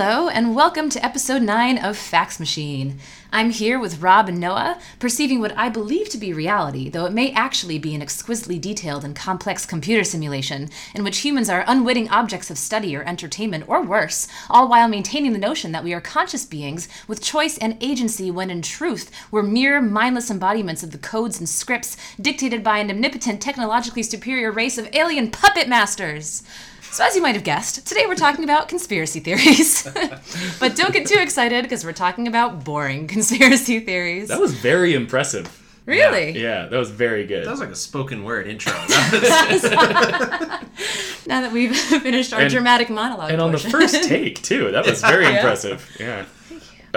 Hello, and welcome to episode 9 of Fax Machine. I'm here with Rob and Noah, perceiving what I believe to be reality, though it may actually be an exquisitely detailed and complex computer simulation in which humans are unwitting objects of study or entertainment, or worse, all while maintaining the notion that we are conscious beings with choice and agency when in truth we're mere mindless embodiments of the codes and scripts dictated by an omnipotent, technologically superior race of alien puppet masters. So, as you might have guessed, today we're talking about conspiracy theories. but don't get too excited because we're talking about boring conspiracy theories. That was very impressive. really? Yeah, that was very good. That was like a spoken word intro. Now that we've finished our And- dramatic monologue. and on the first take too. That was very Yeah. impressive. Yeah.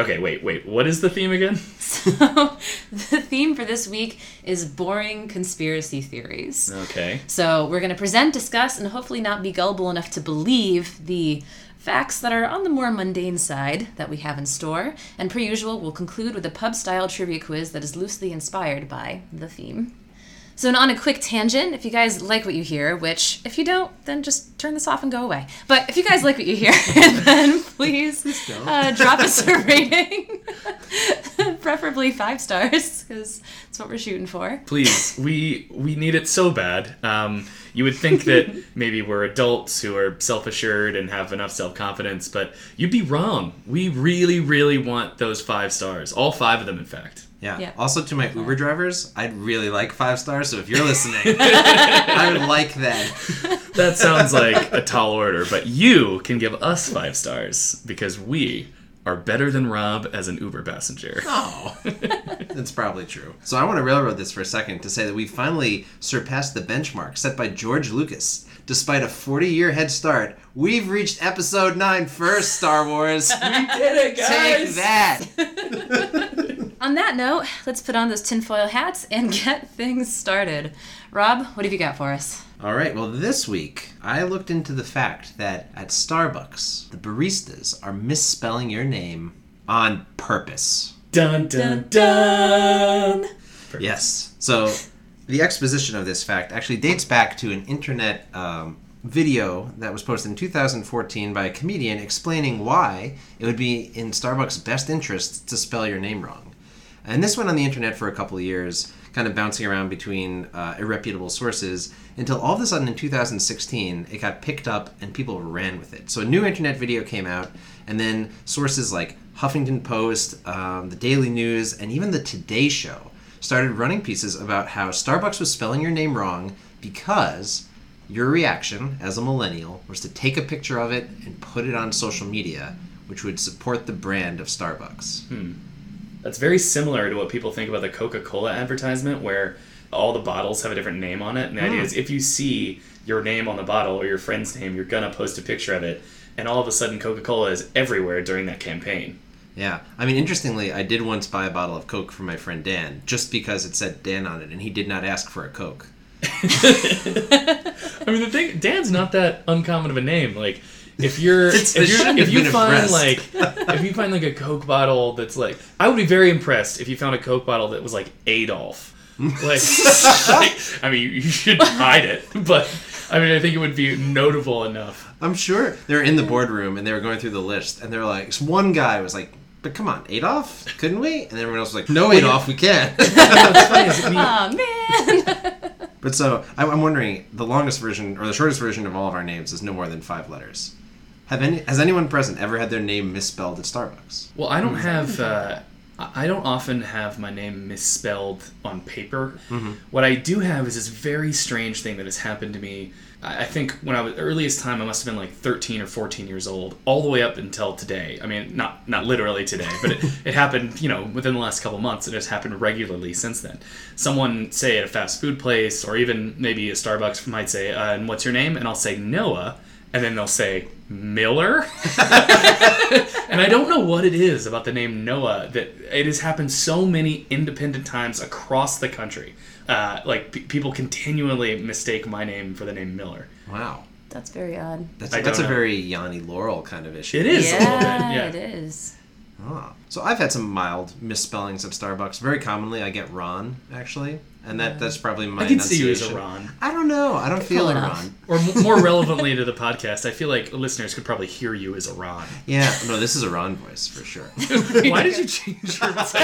Okay, wait, wait. What is the theme again? so, the theme for this week is boring conspiracy theories. Okay. So, we're going to present, discuss, and hopefully not be gullible enough to believe the facts that are on the more mundane side that we have in store. And per usual, we'll conclude with a pub style trivia quiz that is loosely inspired by the theme. So, on a quick tangent, if you guys like what you hear, which if you don't, then just turn this off and go away. But if you guys like what you hear, then please uh, drop us a rating, preferably five stars, because that's what we're shooting for. Please, we we need it so bad. Um, you would think that maybe we're adults who are self-assured and have enough self-confidence, but you'd be wrong. We really, really want those five stars. All five of them, in fact. Yeah. Yeah. Also, to my Uber drivers, I'd really like five stars. So if you're listening, I would like that. That sounds like a tall order, but you can give us five stars because we are better than Rob as an Uber passenger. Oh, that's probably true. So I want to railroad this for a second to say that we finally surpassed the benchmark set by George Lucas. Despite a 40-year head start, we've reached episode 9 first, Star Wars. We did it, guys! Take that. On that note, let's put on those tinfoil hats and get things started. Rob, what have you got for us? All right, well, this week I looked into the fact that at Starbucks, the baristas are misspelling your name on purpose. Dun dun dun. Yes. So the exposition of this fact actually dates back to an internet um, video that was posted in 2014 by a comedian explaining why it would be in Starbucks' best interest to spell your name wrong. And this went on the internet for a couple of years, kind of bouncing around between uh, irreputable sources, until all of a sudden in 2016 it got picked up and people ran with it. So a new internet video came out, and then sources like Huffington Post, um, the Daily News, and even the Today Show started running pieces about how Starbucks was spelling your name wrong because your reaction as a millennial was to take a picture of it and put it on social media, which would support the brand of Starbucks. That's very similar to what people think about the Coca-Cola advertisement, where all the bottles have a different name on it. And the idea hmm. is, if you see your name on the bottle or your friend's name, you're gonna post a picture of it, and all of a sudden Coca-Cola is everywhere during that campaign. Yeah. I mean, interestingly, I did once buy a bottle of Coke for my friend Dan just because it said Dan on it, and he did not ask for a Coke. I mean, the thing, Dan's not that uncommon of a name. Like, if you're, It's- if, you're if you find impressed. like, if you find like a Coke bottle that's like, I would be very impressed if you found a Coke bottle that was like Adolf. Like, like, I mean, you should hide it, but I mean, I think it would be notable enough. I'm sure they're in the boardroom and they were going through the list, and they were like, one guy was like, "But come on, Adolf, couldn't we?" And everyone else was like, "No, Adolf, we can't." What's funny is, I mean, Oh man! but so I'm I'm wondering, the longest version or the shortest version of all of our names is no more than five letters. Have any has anyone present ever had their name misspelled at Starbucks? Well, I don't have. Uh, I don't often have my name misspelled on paper. What I do have is this very strange thing that has happened to me. I I think when I was earliest time, I must have been like 13 or 14 years old, all the way up until today. I mean, not not literally today, but it, it happened, you know, within the last couple months. It has happened regularly since then. Someone say at a fast food place, or even maybe a Starbucks might say, uh, "And what's your name?" And I'll say Noah, and then they'll say Miller. and I don't know what it is about the name Noah that it has happened so many independent times across the country. Uh, like p- people continually mistake my name for the name Miller. Wow. That's very odd. That's, that's a very Yanny Laurel kind of issue. It is yeah, a little bit. Yeah. it is. Ah. So I've had some mild misspellings at Starbucks. Very commonly, I get Ron actually, and that that's probably my. I can see you as a. Ron. I don't know. I don't feel Cool a. Ron. Or m- more relevantly to the podcast, I feel like listeners could probably hear you as a Ron. Yeah, no, this is a Ron voice for sure. Why did you change your voice? Put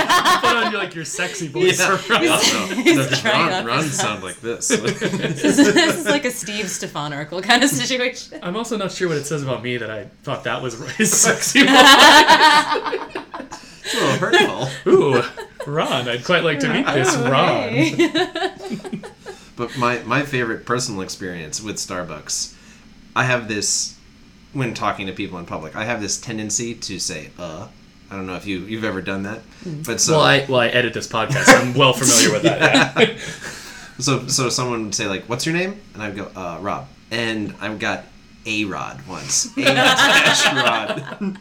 on your, like your sexy voice. Yeah. for Ron. no, no, just Ron, Ron sound like this. this, is, this is like a Steve Stefan Urkel kind of situation. I'm also not sure what it says about me that I thought that was his sexy voice. it's a little hurtful. Ooh, Ron, I'd quite like to meet this Ron. But my, my favorite personal experience with Starbucks, I have this when talking to people in public. I have this tendency to say "uh." I don't know if you you've ever done that, but so Well, I well I edit this podcast. I'm well familiar with that. Yeah. so so someone would say like, "What's your name?" and I'd go, "Uh, Rob." And I've got a Rod once, a dash Rod,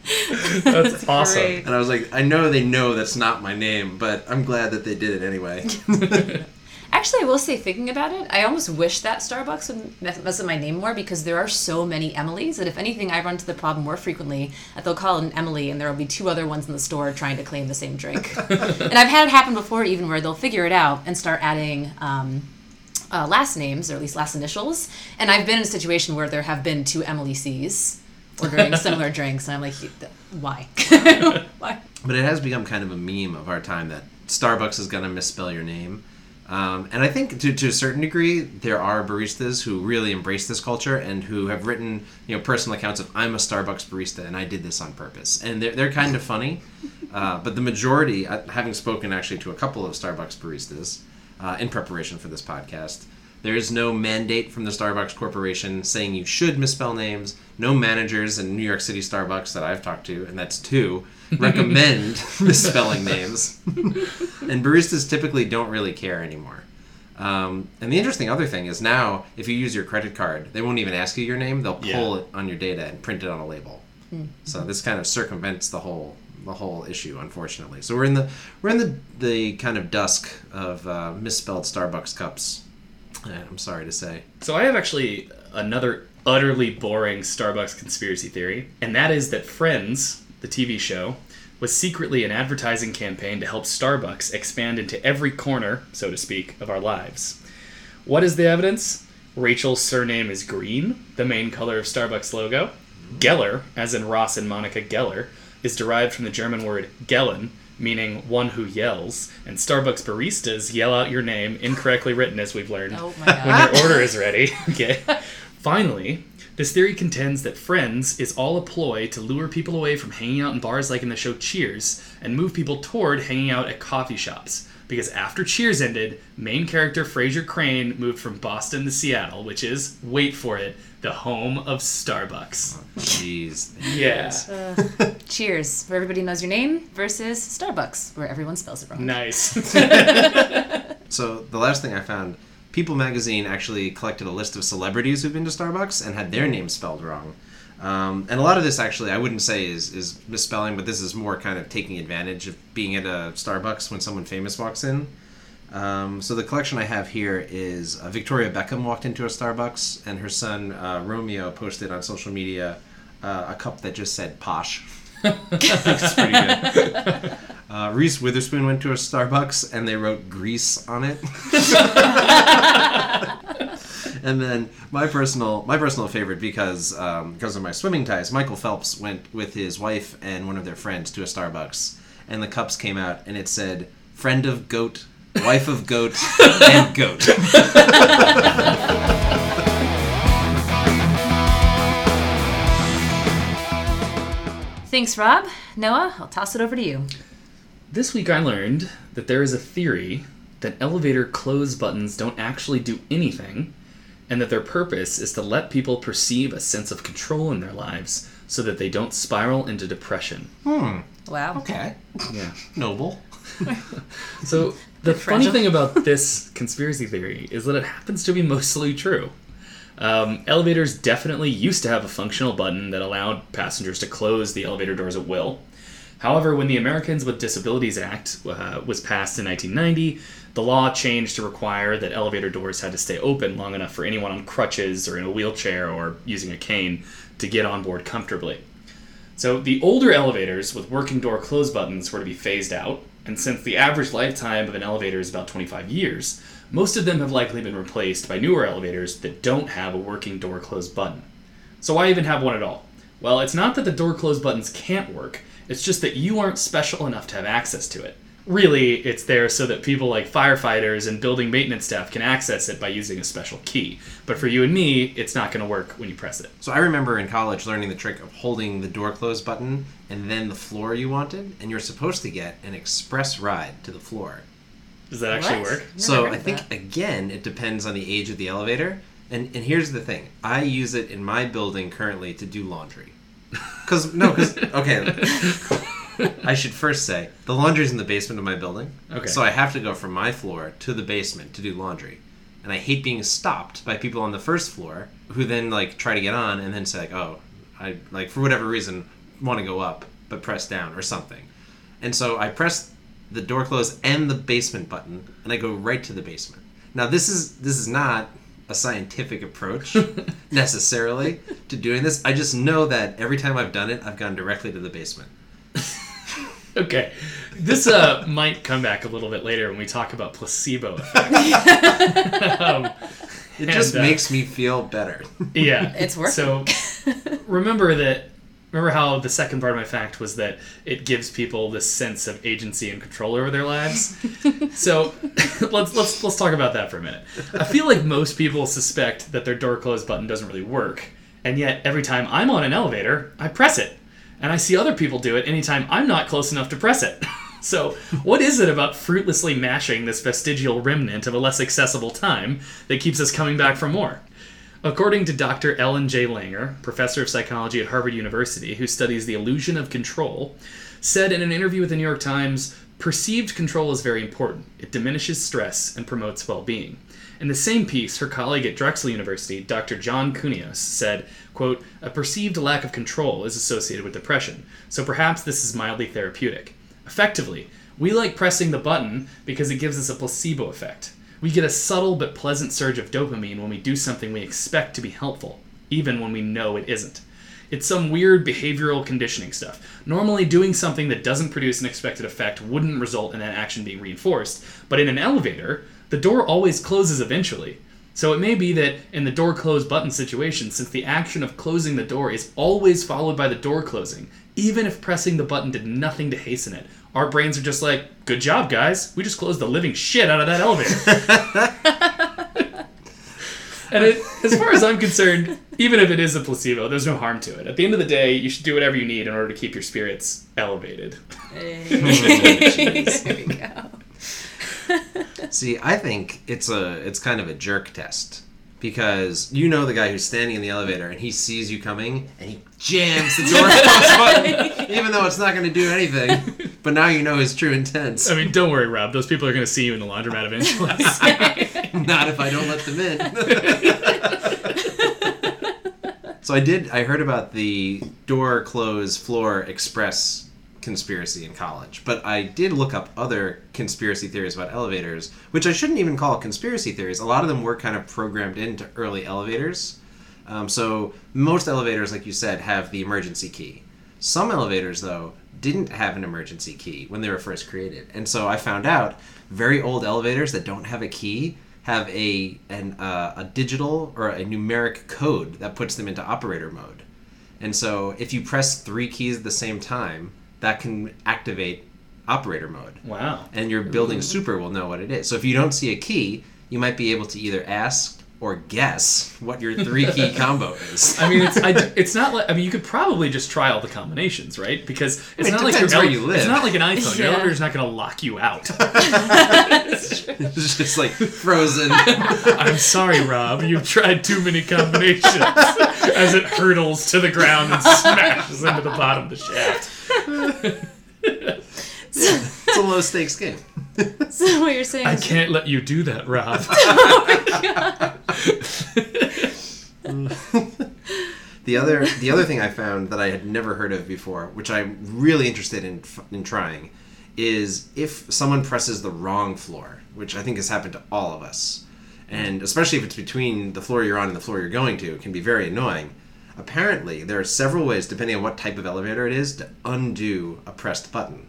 That's awesome. Great. and I was like, I know they know that's not my name, but I'm glad that they did it anyway. Actually, I will say, thinking about it, I almost wish that Starbucks would mess up my name more because there are so many Emilys that if anything, I run into the problem more frequently that they'll call an Emily and there will be two other ones in the store trying to claim the same drink. and I've had it happen before, even where they'll figure it out and start adding um, uh, last names or at least last initials. And I've been in a situation where there have been two Emily C's ordering similar drinks, and I'm like, why? why? But it has become kind of a meme of our time that Starbucks is going to misspell your name. Um, and I think to, to a certain degree, there are baristas who really embrace this culture and who have written, you know, personal accounts of "I'm a Starbucks barista and I did this on purpose," and they're, they're kind of funny. Uh, but the majority, uh, having spoken actually to a couple of Starbucks baristas uh, in preparation for this podcast, there is no mandate from the Starbucks Corporation saying you should misspell names. No managers in New York City Starbucks that I've talked to, and that's two, recommend misspelling names. and baristas typically don't really care anymore. Um, and the interesting other thing is now, if you use your credit card, they won't even ask you your name. They'll pull Yeah. it on your data and print it on a label. So this kind of circumvents the whole the whole issue, unfortunately. So we're in the we're in the the kind of dusk of uh, misspelled Starbucks cups. Uh, I'm sorry to say. So I have actually another utterly boring Starbucks conspiracy theory, and that is that Friends, the TV show, was secretly an advertising campaign to help Starbucks expand into every corner, so to speak, of our lives. What is the evidence? Rachel's surname is green, the main color of Starbucks logo. Geller, as in Ross and Monica Geller, is derived from the German word Gellen, meaning one who yells, and Starbucks baristas yell out your name incorrectly written, as we've learned Oh my god. when your order is ready. Okay. Finally, this theory contends that Friends is all a ploy to lure people away from hanging out in bars like in the show Cheers and move people toward hanging out at coffee shops. Because after Cheers ended, main character Frasier Crane moved from Boston to Seattle, which is, wait for it, the home of Starbucks. Oh, jeez. Yeah. Uh, Cheers, where everybody knows your name, versus Starbucks, where everyone spells it wrong. Nice. So the last thing I found, People Magazine actually collected a list of celebrities who've been to Starbucks and had their mm-hmm. names spelled wrong. Um, and a lot of this actually I wouldn't say is, is misspelling, but this is more kind of taking advantage of being at a Starbucks when someone famous walks in. Um, so the collection I have here is uh, Victoria Beckham walked into a Starbucks and her son uh, Romeo posted on social media uh, a cup that just said posh. It's pretty good. Uh, Reese Witherspoon went to a Starbucks and they wrote grease on it. and then my personal my personal favorite because um, because of my swimming ties, Michael Phelps went with his wife and one of their friends to a Starbucks, and the cups came out and it said "friend of goat." Wife of goat and goat. Thanks, Rob. Noah, I'll toss it over to you. This week I learned that there is a theory that elevator close buttons don't actually do anything, and that their purpose is to let people perceive a sense of control in their lives so that they don't spiral into depression. Hmm. Wow. Okay. Yeah. Noble. So the funny thing about this conspiracy theory is that it happens to be mostly true. Um, elevators definitely used to have a functional button that allowed passengers to close the elevator doors at will. However, when the Americans with Disabilities Act uh, was passed in 1990, the law changed to require that elevator doors had to stay open long enough for anyone on crutches or in a wheelchair or using a cane to get on board comfortably. So the older elevators with working door close buttons were to be phased out, and since the average lifetime of an elevator is about 25 years, most of them have likely been replaced by newer elevators that don't have a working door close button. So why even have one at all? Well, it's not that the door close buttons can't work, it's just that you aren't special enough to have access to it. Really, it's there so that people like firefighters and building maintenance staff can access it by using a special key. But for you and me, it's not going to work when you press it. So I remember in college learning the trick of holding the door close button and then the floor you wanted, and you're supposed to get an express ride to the floor. Does that actually What? work? Never so I think that. again it depends on the age of the elevator. And and here's the thing: I use it in my building currently to do laundry. Cause no, cause okay. I should first say the laundry's in the basement of my building. Okay. So I have to go from my floor to the basement to do laundry, and I hate being stopped by people on the first floor who then like try to get on and then say like, oh, I like for whatever reason want to go up but press down or something. And so I press the door close and the basement button, and I go right to the basement. Now this is this is not a scientific approach necessarily to doing this. I just know that every time I've done it, I've gone directly to the basement. Okay. This uh, might come back a little bit later when we talk about placebo effect. um, It just And, uh, makes me feel better. yeah. It's working. So remember that remember how the second part of my fact was that it gives people this sense of agency and control over their lives. so let's let's let's talk about that for a minute. I feel like most people suspect that their door close button doesn't really work, and yet every time I'm on an elevator, I press it. And I see other people do it anytime I'm not close enough to press it. So, what is it about fruitlessly mashing this vestigial remnant of a less accessible time that keeps us coming back for more? According to Dr. Ellen J. Langer, professor of psychology at Harvard University, who studies the illusion of control, said in an interview with the New York Times, perceived control is very important. It diminishes stress and promotes well-being. In the same piece, her colleague at Drexel University, Dr. John Kounios, said, quote, a perceived lack of control is associated with depression, so perhaps this is mildly therapeutic. Effectively, we like pressing the button because it gives us a placebo effect. We get a subtle but pleasant surge of dopamine when we do something we expect to be helpful, even when we know it isn't. It's some weird behavioral conditioning stuff. Normally, doing something that doesn't produce an expected effect wouldn't result in that action being reinforced, but in an elevator, the door always closes eventually. So it may be that in the door close button situation, since the action of closing the door is always followed by the door closing, even if pressing the button did nothing to hasten it, our brains are just like, good job, guys. We just closed the living shit out of that elevator. and it, as far as I'm concerned, even if it is a placebo, there's no harm to it. At the end of the day, you should do whatever you need in order to keep your spirits elevated. there we go. See, I think it's a it's kind of a jerk test because you know the guy who's standing in the elevator and he sees you coming and he jams the door close button, even though it's not going to do anything. But now you know his true intents. I mean, don't worry, Rob. Those people are going to see you in the laundromat eventually. Not if I don't let them in. so I did. I heard about the door close floor express conspiracy in college, but I did look up other conspiracy theories about elevators, which I shouldn't even call conspiracy theories. A lot of them were kind of programmed into early elevators. Um, so most elevators, like you said, have the emergency key. Some elevators, though, didn't have an emergency key when they were first created, and so I found out very old elevators that don't have a key have a an, uh, a digital or a numeric code that puts them into operator mode. And so if you press three keys at the same time, that can activate operator mode. wow. And your building super will know what it is. So if you don't see a key, you might be able to either ask or guess what your three key combo is. I mean, it's I, it's not like I mean, you could probably just try all the combinations, right? Because it's It not like depends your where you live. It's not like an iPhone. Your elevator's not going to lock you out. it's just like frozen. I'm sorry, Rob. You've tried too many combinations. As it hurtles to the ground and smashes into the bottom of the shaft. It's a low stakes game. So what you're saying I is can't let you do that, Rob. Oh the other the other thing I found that I had never heard of before, which I'm really interested in in trying, is if someone presses the wrong floor, which I think has happened to all of us, and especially if it's between the floor you're on and the floor you're going to, it can be very annoying. Apparently, there are several ways, depending on what type of elevator it is, to undo a pressed button.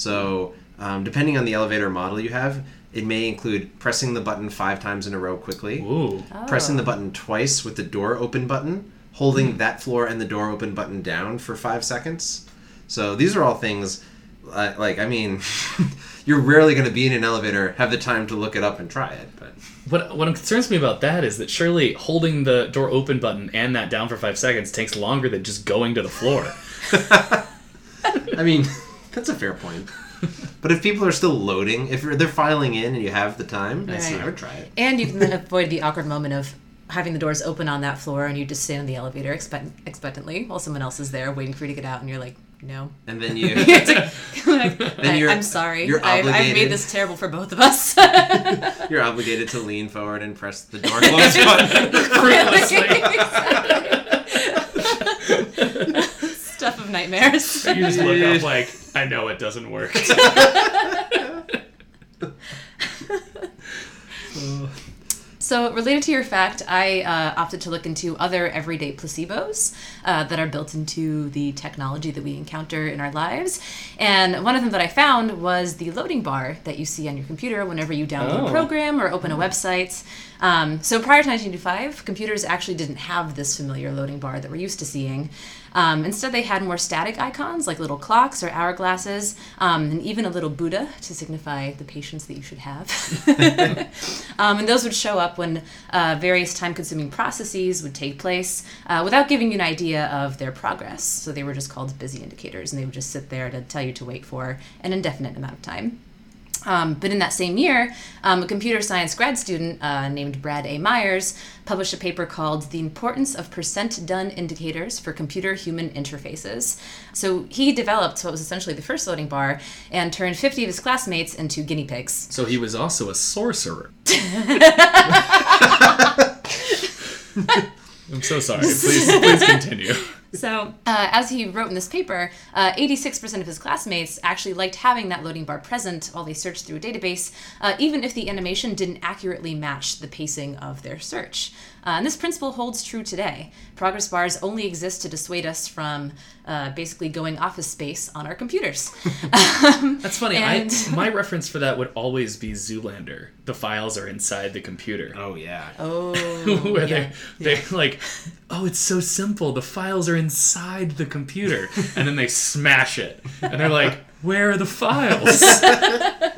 So, um, depending on the elevator model you have, it may include pressing the button five times in a row quickly, Ooh. pressing the button twice with the door open button, holding that floor and the door open button down for five seconds. So these are all things, uh, like I mean, you're rarely going to be in an elevator, have the time to look it up and try it. But What what concerns me about that is that surely holding the door open button and that down for five seconds takes longer than just going to the floor. I mean, that's a fair point. But if people are still loading, if they're filing in and you have the time, Right. I would try it. And you can then avoid the awkward moment of having the doors open on that floor and you just stand in the elevator expect- expectantly while someone else is there waiting for you to get out and you're like, no. And then you like, I, you're- am sorry. you're I've, I've made this terrible for both of us. you're obligated to lean forward and press the door close button. Stuff of nightmares. You just look up like, I know it doesn't work. So, related to your fact, I uh, opted to look into other everyday placebos uh, that are built into the technology that we encounter in our lives. And one of them that I found was the loading bar that you see on your computer whenever you download Oh. a program or open a website. Um, so, prior to 1995, computers actually didn't have this familiar loading bar that we're used to seeing. Um, instead, they had more static icons like little clocks or hourglasses, um, and even a little Buddha to signify the patience that you should have. um, and those would show up when uh, various time consuming processes would take place uh, without giving you an idea of their progress. So they were just called busy indicators, and they would just sit there to tell you to wait for an indefinite amount of time. Um, but in that same year, um, a computer science grad student uh, named Brad A. Myers published a paper called The Importance of Percent Done Indicators for Computer Human Interfaces. So he developed what was essentially the first loading bar and turned 50 of his classmates into guinea pigs. So he was also a sorcerer. I'm so sorry. Please, please continue. So, uh, as he wrote in this paper, uh, 86% of his classmates actually liked having that loading bar present while they searched through a database, uh, even if the animation didn't accurately match the pacing of their search. Uh, and this principle holds true today. Progress bars only exist to dissuade us from uh, basically going office space on our computers. That's funny. And- I, my reference for that would always be Zoolander. The files are inside the computer. Oh yeah. oh, Where yeah. they they like, oh, it's so simple. The files are inside the computer, and then they smash it, and they're like, where are the files?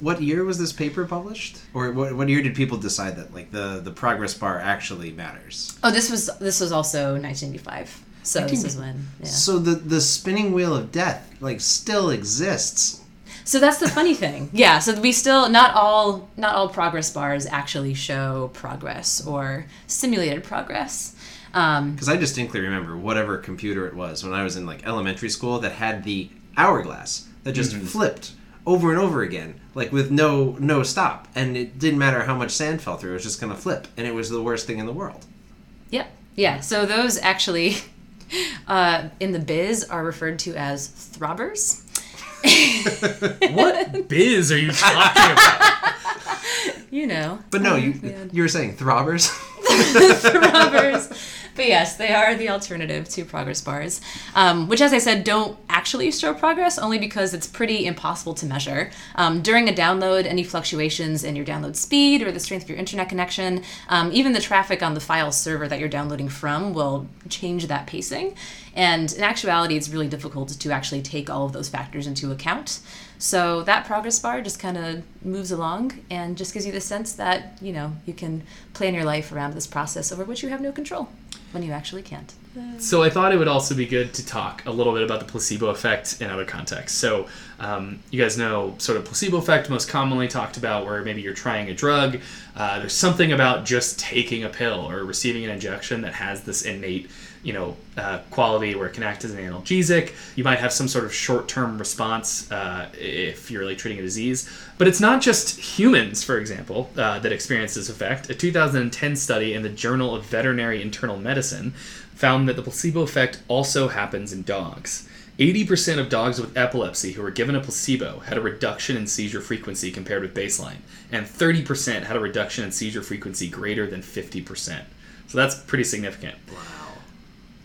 What year was this paper published? Or what, what year did people decide that like the, the progress bar actually matters? Oh, this was this was also 1985. So this is when. Yeah. So the the spinning wheel of death like still exists. So that's the funny thing. Yeah, so we still not all not all progress bars actually show progress or simulated progress. Um, Because I distinctly remember whatever computer it was when I was in like elementary school that had the hourglass that just flipped over and over again, like with no no stop, and it didn't matter how much sand fell through; it was just gonna flip, and it was the worst thing in the world. yep. Yeah. So those actually uh, in the biz are referred to as throbbers. what biz are you talking about? You know. But no, you yeah. you were saying throbbers. throbbers. But yes, they are the alternative to progress bars, um, which, as I said, don't actually show progress only because it's pretty impossible to measure. Um, during a download, any fluctuations in your download speed or the strength of your internet connection, um, even the traffic on the file server that you're downloading from will change that pacing. And in actuality, it's really difficult to actually take all of those factors into account. So that progress bar just kind of moves along and just gives you the sense that, you know, you can plan your life around this process over which you have no control when you actually can't. So I thought it would also be good to talk a little bit about the placebo effect in other contexts. So um, you guys know sort of placebo effect most commonly talked about where maybe you're trying a drug. Uh, there's something about just taking a pill or receiving an injection that has this innate you know uh, quality where it can act as an analgesic. You might have some sort of short-term response uh, if you're like treating a disease. But it's not just humans, for example, uh, that experience this effect. A 2010 study in the Journal of Veterinary Internal Medicine found that the placebo effect also happens in dogs. 80% of dogs with epilepsy who were given a placebo had a reduction in seizure frequency compared with baseline, and 30% had a reduction in seizure frequency greater than 50%. So that's pretty significant.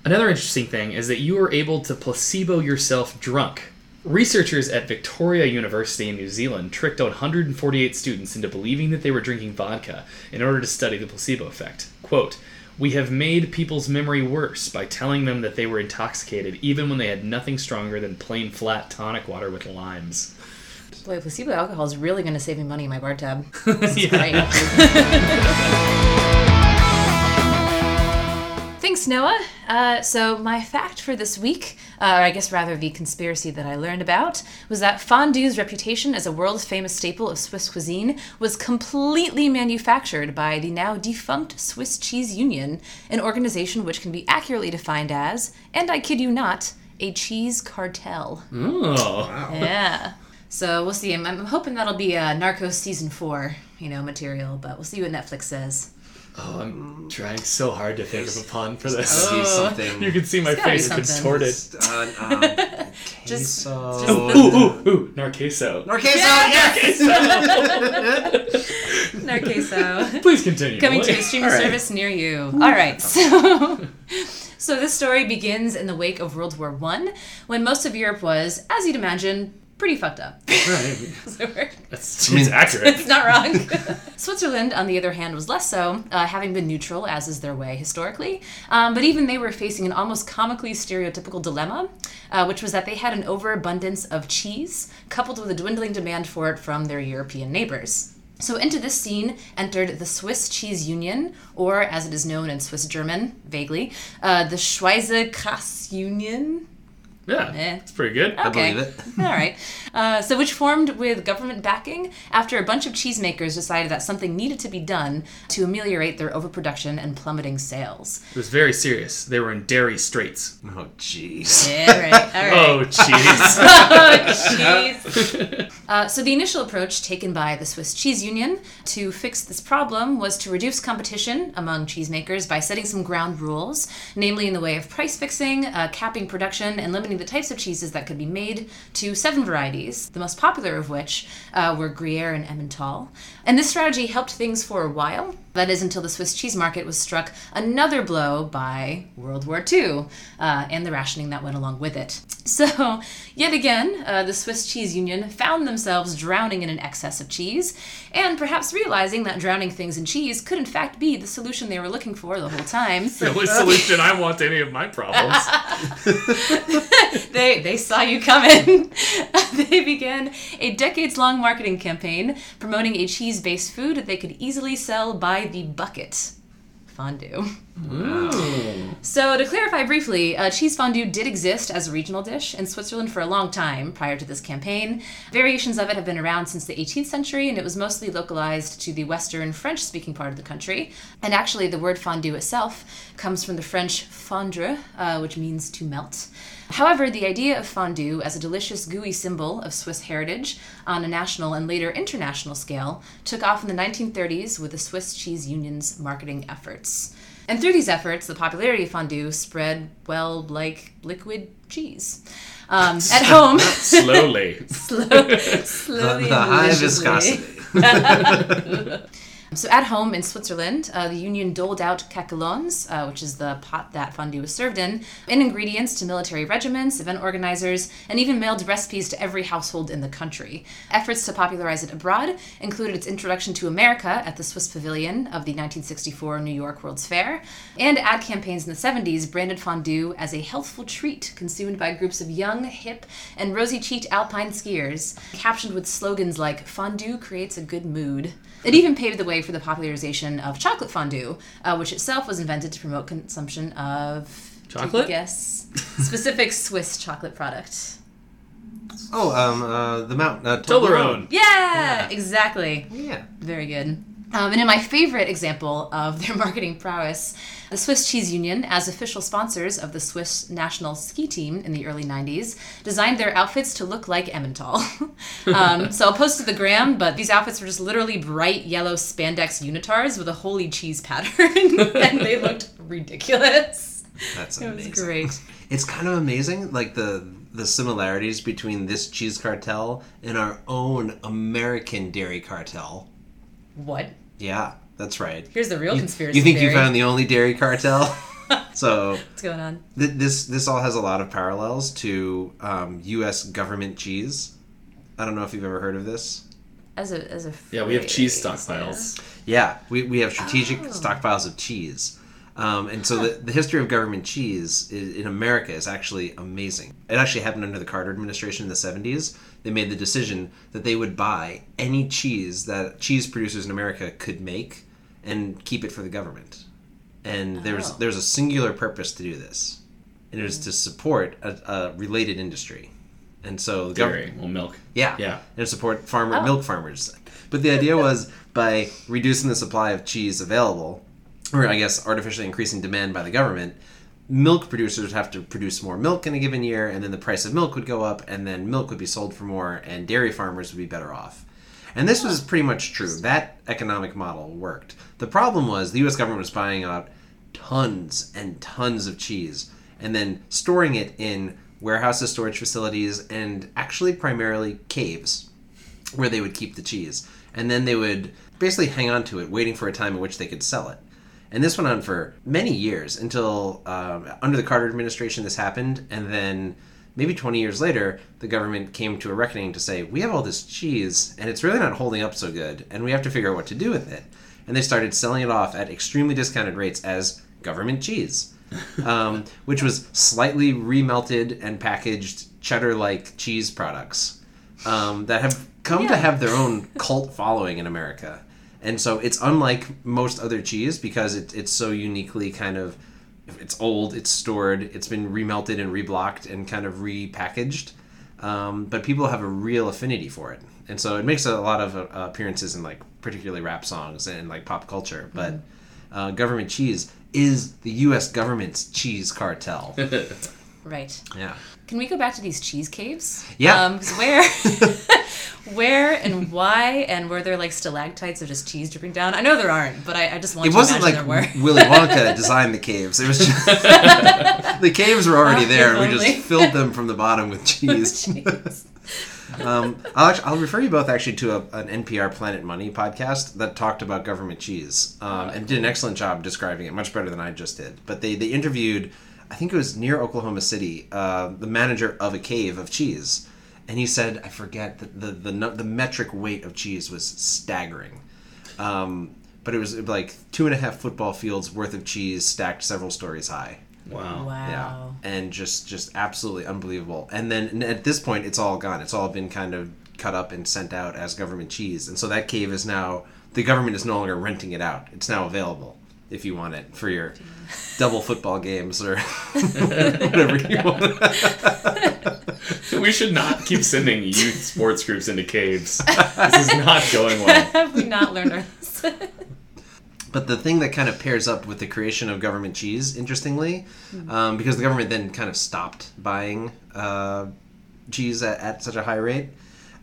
Another interesting thing is that you are able to placebo yourself drunk. Researchers at Victoria University in New Zealand tricked 148 students into believing that they were drinking vodka in order to study the placebo effect. Quote, we have made people's memory worse by telling them that they were intoxicated even when they had nothing stronger than plain flat tonic water with limes. Boy, placebo alcohol is really going to save me money in my bar tab. This is great. Thanks, Noah. Uh, so, my fact for this week, uh, or I guess rather the conspiracy that I learned about, was that fondue's reputation as a world famous staple of Swiss cuisine was completely manufactured by the now defunct Swiss Cheese Union, an organization which can be accurately defined as, and I kid you not, a cheese cartel. Oh. Yeah. So we'll see. I'm, I'm hoping that'll be uh, Narcos season four, you know, material. But we'll see what Netflix says. Oh, I'm trying so hard to think of a pun for this. See Oh. something. You can see my gotta be face something. contorted. Uh, um, Just- queso. just Ooh, ooh, ooh, Narqueso. Narcaso, yes! Narcaso. Please continue. Coming to a streaming All right. service near you. All right, so so this story begins in the wake of World War One, when most of Europe was, as you'd imagine, pretty fucked up. Right. So That's I mean- it's accurate. it's not wrong. Switzerland, on the other hand, was less so, uh, having been neutral, as is their way historically. Um, but even they were facing an almost comically stereotypical dilemma, uh, which was that they had an overabundance of cheese, coupled with a dwindling demand for it from their European neighbors. So into this scene entered the Swiss Cheese Union, or as it is known in Swiss German, vaguely, uh, the Schweizer Krass Union. Yeah, Eh. it's pretty good. I believe it. All right. Uh, so, which formed with government backing after a bunch of cheesemakers decided that something needed to be done to ameliorate their overproduction and plummeting sales. It was very serious. They were in dairy straits. Oh, jeez. Yeah, right. All right. Oh, jeez. Oh, jeez. Uh, so the initial approach taken by the Swiss Cheese Union to fix this problem was to reduce competition among cheesemakers by setting some ground rules, namely in the way of price fixing, uh, capping production, and limiting the types of cheeses that could be made to seven varieties, the most popular of which uh, were Gruyere and Emmental. And this strategy helped things for a while. That is until the Swiss cheese market was struck another blow by World War II uh, and the rationing that went along with it. So, yet again, uh, the Swiss Cheese Union found themselves drowning in an excess of cheese, and perhaps realizing that drowning things in cheese could in fact be the solution they were looking for the whole time. the only solution I want to any of my problems. they they saw you coming. they began a decades-long marketing campaign promoting a cheese-based food they could easily sell by the bucket. Fondue. So, to clarify briefly, uh, cheese fondue did exist as a regional dish in Switzerland for a long time prior to this campaign. Variations of it have been around since the 18th century, and it was mostly localized to the Western French speaking part of the country. And actually, the word fondue itself comes from the French fondre, uh, which means to melt. However, the idea of fondue as a delicious, gooey symbol of Swiss heritage on a national and later international scale took off in the 1930s with the Swiss Cheese Union's marketing efforts. And through these efforts, the popularity of fondue spread, well, like liquid cheese. Um, at home, Slowly. slow, slowly the and high viscosity. So at home in Switzerland, uh, the Union doled out caquelons, uh, which is the pot that fondue was served in, and ingredients to military regiments, event organizers, and even mailed recipes to every household in the country. Efforts to popularize it abroad included its introduction to America at the Swiss Pavilion of the 1964 New York World's Fair, and ad campaigns in the 70s branded fondue as a healthful treat consumed by groups of young, hip, and rosy-cheeked alpine skiers, captioned with slogans like "Fondue creates a good mood." It even paved the way for the popularization of chocolate fondue, uh, which itself was invented to promote consumption of Chocolate? guess. Specific Swiss chocolate product. Oh, um, uh, the Mount uh, Toblerone. Yeah, Yeah. exactly. Yeah. Very good. Um, and in my favorite example of their marketing prowess, the Swiss Cheese Union, as official sponsors of the Swiss national ski team in the early 90s, designed their outfits to look like Emmental. um, so I'll post to the gram, but these outfits were just literally bright yellow spandex unitards with a holy cheese pattern, and they looked ridiculous. That's It amazing. was great. It's kind of amazing, like the the similarities between this cheese cartel and our own American dairy cartel. What? Yeah, that's right. Here's the real You- conspiracy You think theory. you found the only dairy cartel? so What's going on? th- this this all has a lot of parallels to um, U.S. government cheese. I don't know if you've ever heard of this. As a as a Yeah, we have cheese phrase, stockpiles. Yeah, we, we have strategic Oh. stockpiles of cheese. Um, and so the, the history of government cheese is, in America is actually amazing. It actually happened under the Carter administration in the 70s. They made the decision that they would buy any cheese that cheese producers in America could make and keep it for the government. And there's Oh. there's a singular purpose to do this. And it was to support a, a related industry. And so the gov- Dairy. Well, milk. yeah. Yeah. And support farmer Oh. milk farmers. But the idea was by reducing the supply of cheese available, or I guess artificially increasing demand by the government, milk producers would have to produce more milk in a given year, and then the price of milk would go up, and then milk would be sold for more, and dairy farmers would be better off. And this was pretty much true. That economic model worked. The problem was the US government was buying out tons and tons of cheese and then storing it in warehouses, storage facilities, and actually primarily caves where they would keep the cheese. And then they would basically hang on to it, waiting for a time in which they could sell it. And this went on for many years until um, under the Carter administration this happened, and then maybe 20 years later, the government came to a reckoning to say, we have all this cheese, and it's really not holding up so good, and we have to figure out what to do with it. And they started selling it off at extremely discounted rates as government cheese, um, which was slightly remelted and packaged cheddar like cheese products um, that have come to have their own cult following in America. And so it's unlike most other cheese because it, it's so uniquely kind of it's old, it's stored, it's been remelted and reblocked and kind of repackaged. Um, but people have a real affinity for it, and so it makes a lot of uh, appearances in like particularly rap songs and like pop culture. But uh, government cheese is the U.S. government's cheese cartel. Right. yeah. Can we go back to these cheese caves? Yeah. Um, where, where and why, and were there like stalactites of just cheese dripping down? I know there aren't, but I, I just want It to wasn't imagine like there were. Willy Wonka designed the caves. It was just the caves were already Oh, there. and We just filled them from the bottom with cheese. Cheese. um, I'll, actually, I'll refer you both actually to a, an NPR Planet Money podcast that talked about government cheese um, and did an excellent job describing it, much better than I just did. But they, they interviewed, I think it was near Oklahoma City, uh, the manager of a cave of cheese. And he said, I forget, the, the, the, the metric weight of cheese was staggering. Um, but it was like two and a half football fields worth of cheese stacked several stories high. Wow. Wow. Yeah, and just just absolutely unbelievable. And then and at this point, it's all gone. It's all been kind of cut up and sent out as government cheese. And so that cave is now the government is no longer renting it out. It's now available if you want it for your double football games or whatever you want. We should not keep sending youth sports groups into caves. This is not going well. Have we not learned our lesson? But the thing that kind of pairs up with the creation of government cheese, interestingly, um, because the government then kind of stopped buying uh, cheese at, at such a high rate,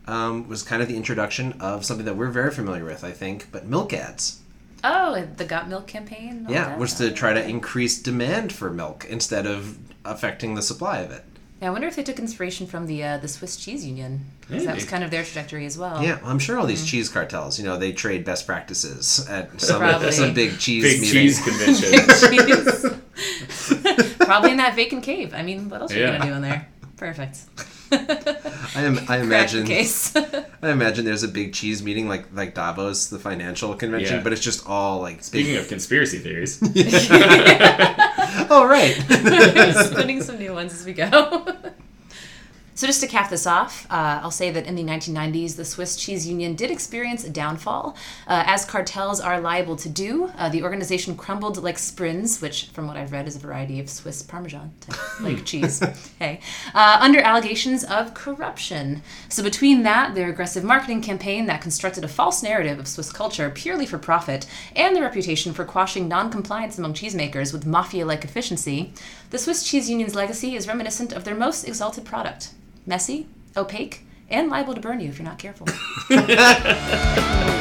um, was kind of the introduction of something that we're very familiar with, I think, but milk ads. Oh, the Got Milk campaign. Yeah, that? was to try to increase demand for milk instead of affecting the supply of it. Yeah, I wonder if they took inspiration from the uh, the Swiss Cheese Union. 'cause that was kind of their trajectory as well. Yeah, I'm sure all these cheese cartels, you know, they trade best practices at some, some big cheese Big meeting. cheese convention. Cheese. Probably in that vacant cave. I mean, what else are you gonna do in there? Perfect. I, am, I imagine case. I imagine there's a big cheese meeting like like Davos, the financial convention, Yeah. but it's just all like Speaking big... of conspiracy theories, Oh right. Spinning some new ones as we go. So, just to cap this off, uh, I'll say that in the 1990s, the Swiss Cheese Union did experience a downfall. Uh, as cartels are liable to do, uh, the organization crumbled like Sbrinz, which, from what I've read, is a variety of Swiss Parmesan type, like cheese. Hey, uh, under allegations of corruption. So, between that, their aggressive marketing campaign that constructed a false narrative of Swiss culture purely for profit, and the reputation for quashing non compliance among cheesemakers with mafia like efficiency, the Swiss Cheese Union's legacy is reminiscent of their most exalted product messy, opaque, and liable to burn you if you're not careful.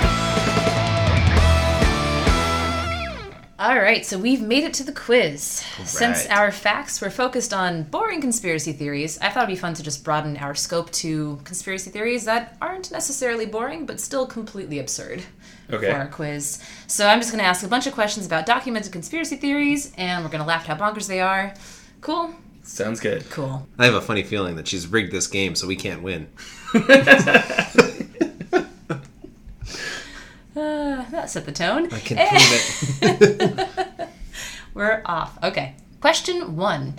All right, so we've made it to the quiz. Since our facts were focused on boring conspiracy theories, I thought it'd be fun to just broaden our scope to conspiracy theories that aren't necessarily boring, but still completely absurd Okay. for our quiz. So I'm just going to ask a bunch of questions about documented conspiracy theories, and we're going to laugh at how bonkers they are. Cool? Sounds good. Cool. I have a funny feeling that she's rigged this game so we can't win. Uh, that set the tone. I can prove it. We're off. Okay. Question one.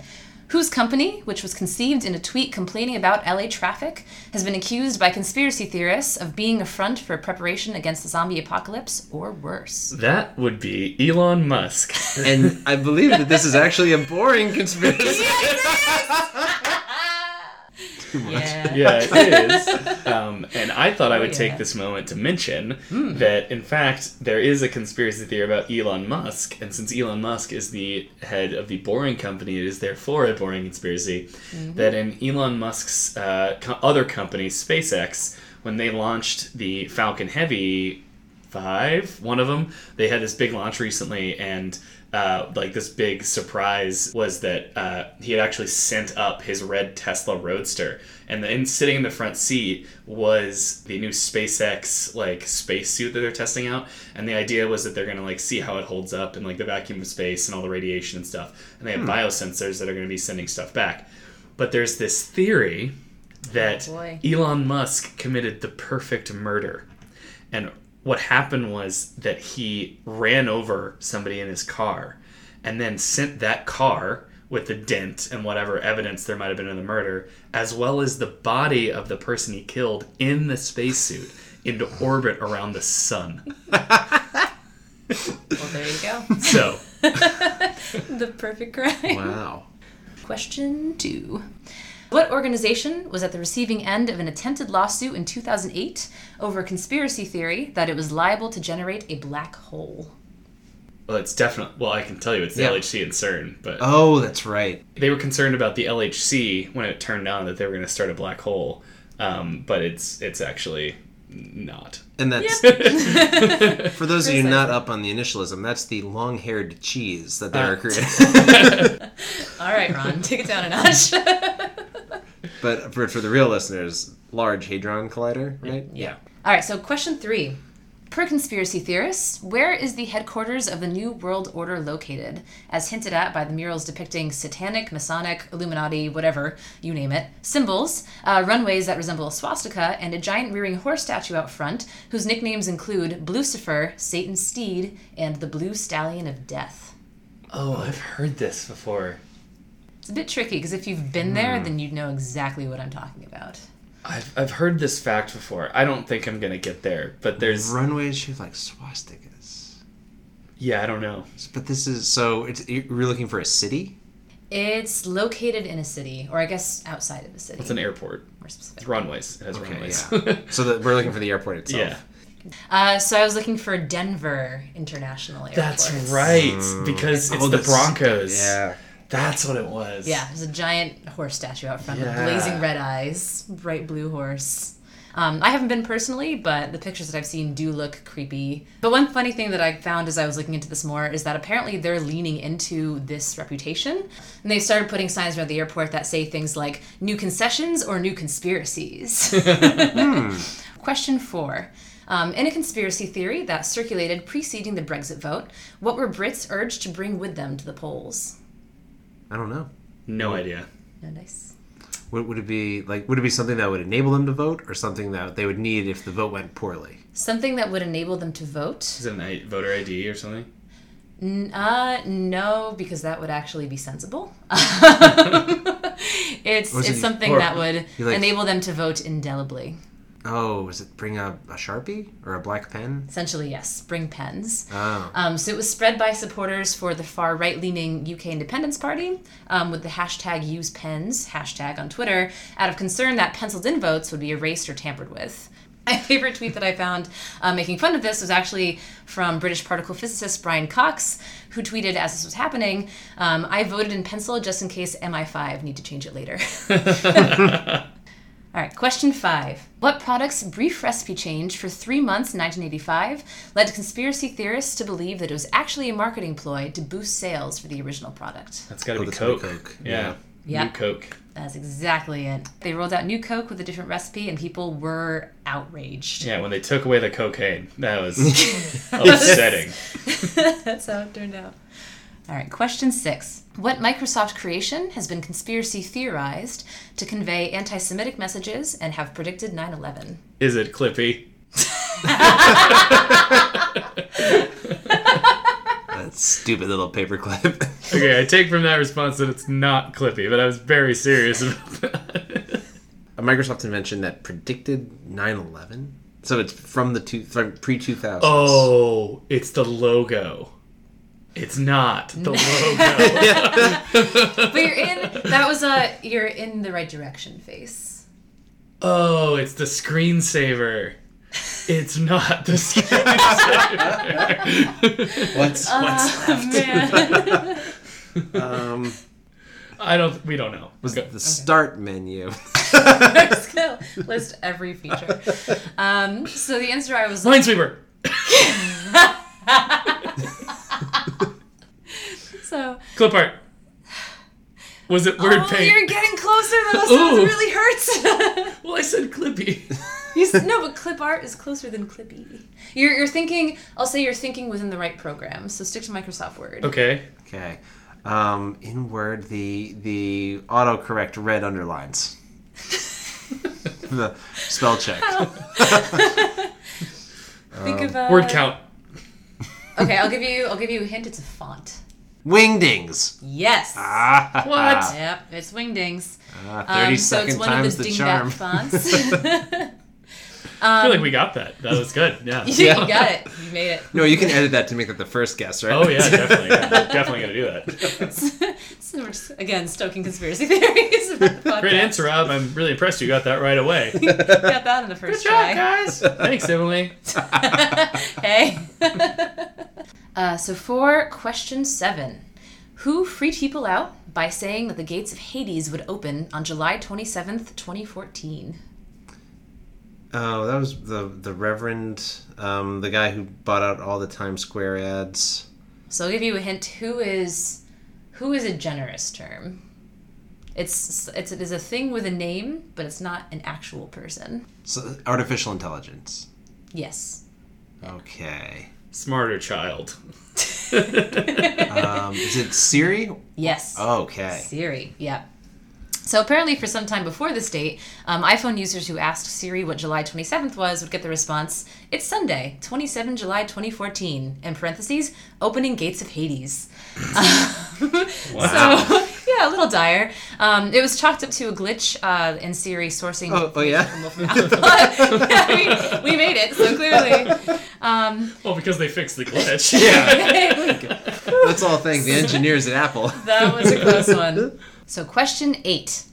Whose company, which was conceived in a tweet complaining about LA traffic, has been accused by conspiracy theorists of being a front for preparation against the zombie apocalypse or worse? That would be Elon Musk. and I believe that this is actually a boring conspiracy. Yeah. yeah, it is. Um, and I thought I would Oh, take this moment to mention that, in fact, there is a conspiracy theory about Elon Musk. And since Elon Musk is the head of the Boring Company, it is therefore a boring conspiracy that in Elon Musk's uh, co- other company, SpaceX, when they launched the Falcon Heavy five, one of them. They had this big launch recently, and uh, like this big surprise was that uh, he had actually sent up his red Tesla Roadster, and then sitting in the front seat was the new SpaceX like spacesuit that they're testing out. And the idea was that they're gonna like see how it holds up in like the vacuum of space and all the radiation and stuff. And they have biosensors that are gonna be sending stuff back. But there's this theory that Oh. Elon Musk committed the perfect murder. And what happened was that he ran over somebody in his car and then sent that car with the dent and whatever evidence there might have been in the murder, as well as the body of the person he killed in the spacesuit into orbit around the sun. Well, there you go. So, the perfect crime. Wow. Question two. What organization was at the receiving end of an attempted lawsuit in 2008 over a conspiracy theory that it was liable to generate a black hole? well, it's definitely, well, I can tell you it's the Yeah. LHC and CERN, but Oh, that's right. they were concerned about the LHC when it turned on that they were going to start a black hole. Um, but it's it's actually not. And that's for those of you not up on the initialism. That's the long-haired cheese that they Uh, are creating. All right, Ron, take it down a notch. But for, for the real listeners, Large Hadron Collider, right? Yeah. All right, so question three. Per conspiracy theorists, where is the headquarters of the New World Order located? As hinted at by the murals depicting satanic, Masonic, Illuminati, whatever, you name it, symbols, uh, runways that resemble a swastika, and a giant rearing horse statue out front, whose nicknames include Lucifer, Satan's steed, and the Blue Stallion of Death. Oh, I've heard this before. It's a bit tricky because if you've been there, then you'd know exactly what I'm talking about. I've, I've heard this fact before. I don't think I'm gonna get there, but there's Runways shaped like swastikas. yeah, I don't know. But this is so. It's you're looking for a city. It's located in a city, or I guess outside of a city. It's an airport. more specific. It's runways. It has Okay, runways. yeah. so that we're looking for the airport itself. yeah, Uh, so I was looking for Denver International Airport. that's right. Because it's Oh, the that's- Broncos. Yeah. That's what it was. Yeah, there's a giant horse statue out front with Yeah. blazing red eyes, bright blue horse. Um, I haven't been personally, but the pictures that I've seen do look creepy. But one funny thing that I found as I was looking into this more is that apparently they're leaning into this reputation. And they've started putting signs around the airport that say things like new concessions or new conspiracies. Question four. Um, in a conspiracy theory that circulated preceding the Brexit vote, what were Brits urged to bring with them to the polls? I don't know. No idea. No dice. Would, would it be like? Would it be something that would enable them to vote, or something that they would need if the vote went poorly? Something that would enable them to vote? Is it an I- voter ID or something? N- uh, no, because that would actually be sensible. It's it's it- something or- that would like- enable them to vote indelibly. Oh, was it bring a, a sharpie or a black pen? Essentially, yes, bring pens. Oh. Um, so it was spread by supporters for the far right leaning UK Independence Party um, with the hashtag use pens hashtag on Twitter out of concern that penciled in votes would be erased or tampered with. My favorite tweet that I found uh, making fun of this was actually from British particle physicist Brian Cox, who tweeted as this was happening um, I voted in pencil just in case MI5 need to change it later. All right, question five. What product's brief recipe change for three months in 1985 led conspiracy theorists to believe that it was actually a marketing ploy to boost sales for the original product? That's got to Oh, be that's be Coke. Coke. Yeah. Yeah. New Coke. That's exactly it. They rolled out new Coke with a different recipe, and people were outraged. Yeah, when they took away the cocaine, that was upsetting. That's how it turned out. All right, question six. What Microsoft creation has been conspiracy theorized to convey anti Semitic messages and have predicted 9 11? Is it Clippy? That stupid little paperclip. Okay, I take from that response that it's not Clippy, but I was very serious about that. a Microsoft invention that predicted 9/11. So it's from the two pre 2000s. Oh, it's the logo. It's not the logo. But you're in, that was a, you're in the right direction face. oh, it's the screensaver. It's not the screensaver. What's what's left man. um I don't. We don't know. was Go- the start menu? Just gonna list every feature. Um, so the answer I was Minesweeper. so. Clip art. Was it word oh, paint? you're getting closer than us. so Ooh. It really hurts. Well, I said Clippy. you, s- no, but clip art is closer than clippy. You're, you're thinking. I'll say you're thinking within the right program. So stick to Microsoft Word. Okay. Okay. Um, in Word, the the autocorrect red underlines. the spell check. Think of uh, Word count. Okay, I'll give you. I'll give you a hint. It's a font. Wingdings. Yes. Ah. What? Yep, it's Wingdings. Ah, Um, 30 so second it's one times of the, the dingbat charm. fonts. I feel like we got that. That was good. Yeah. you got it. You made it. no, you can edit that to make that the first guess, right? Oh yeah, definitely. Yeah, definitely gonna do that. so we're just, again stoking conspiracy theories. About the podcast. Great answer, Rob. I'm really impressed you got that right away. Got that in the first try. guys. Thanks, Emily. hey. Uh, so for question seven, who freaked people out by saying that the gates of Hades would open on July twenty seventh, twenty fourteen? Oh, that was the the Reverend, um, the guy who bought out all the Times Square ads. So I'll give you a hint. Who is who is a generous term? It's it's it is a thing with a name, but it's not an actual person. So, artificial intelligence. Yes. Okay. Smarter child. Um, is it Siri? Yes. Okay. Siri. Yeah. So apparently, for some time before this date, um, iPhone users who asked Siri what July 27th was would get the response, "It's Sunday, 27 July 2014." In parentheses, opening gates of Hades. Wow. So yeah, a little dire. Um, it was chalked up to a glitch uh, in Siri sourcing. Oh, oh yeah. from But, yeah, I mean, we made it, so clearly. Um, Well, because they fixed the glitch. yeah. Let's all thank the engineers at Apple. that was a close one. So, question eight.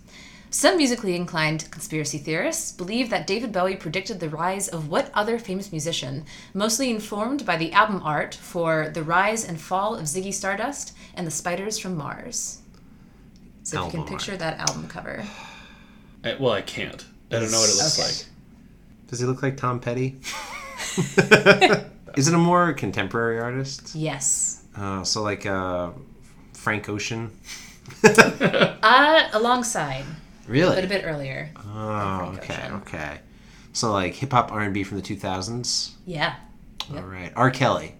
Some musically inclined conspiracy theorists believe that David Bowie predicted the rise of what other famous musician, mostly informed by the album art for The Rise and Fall of Ziggy Stardust and the Spiders from Mars. So, if you can picture that album cover. I, well, I can't. I don't know what it looks Okay. like. Does he look like Tom Petty? Is it a more contemporary artist? Yes. Uh, so like uh, Frank Ocean. Uh, alongside, Really? but a bit earlier. Oh, okay, Ocean. okay. So like hip hop R and B from the two thousands. Yeah. Yep. All right, R. Kelly.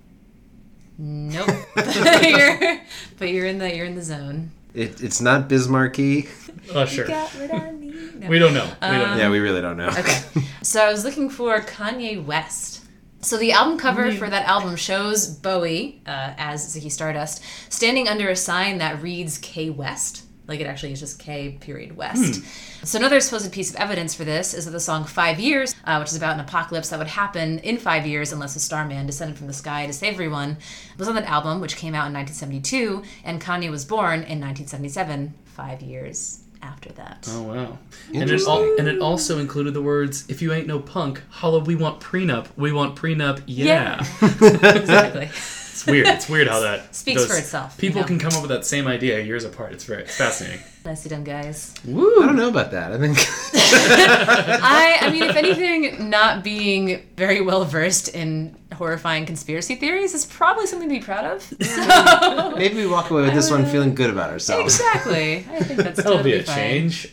Nope. you're, but you're in the you're in the zone. It, it's not Bismarcky. Oh, sure. Got what I need. No. We don't know. We don't Um, know. Yeah, we really don't know. Okay. So I was looking for Kanye West. So the album cover for that album shows Bowie uh, as Ziggy Stardust standing under a sign that reads K West. Like it actually is just K period West. So another supposed piece of evidence for this is that the song Five Years, uh, which is about an apocalypse that would happen in five years unless a starman descended from the sky to save everyone, was on that album, which came out in 1972, and Kanye was born in 1977, five years after that. Oh wow! And it, al- and it also included the words, "If you ain't no punk, holla, we want prenup. We want prenup. Yeah." exactly. it's weird. It's weird how that Speaks for itself, you People know? can come up with that same idea years apart. It's very it's fascinating. Nicely done, guys. Woo! I don't know about that. I think I, I mean, if anything, not being very well versed in horrifying conspiracy theories is probably something to be proud of. So, maybe we walk away with this one feeling good about ourselves. exactly. I think that's That'll totally be a fine. change.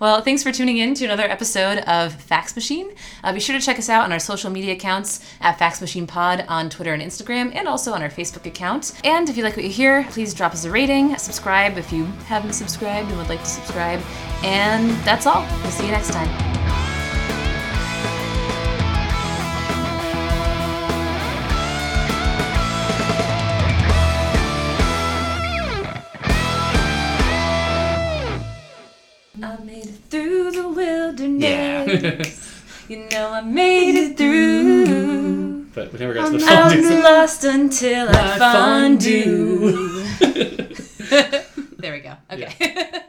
Well, thanks for tuning in to another episode of Fax Machine. Uh, be sure to check us out on our social media accounts at Fax Machine Pod on Twitter and Instagram, and also on our Facebook account. And if you like what you hear, please drop us a rating, subscribe if you haven't subscribed and would like to subscribe. And that's all. We'll see you next time. Wilderness. You know I made it through. But we never got to the I'm fun. lost until I I find you. there we go. Okay.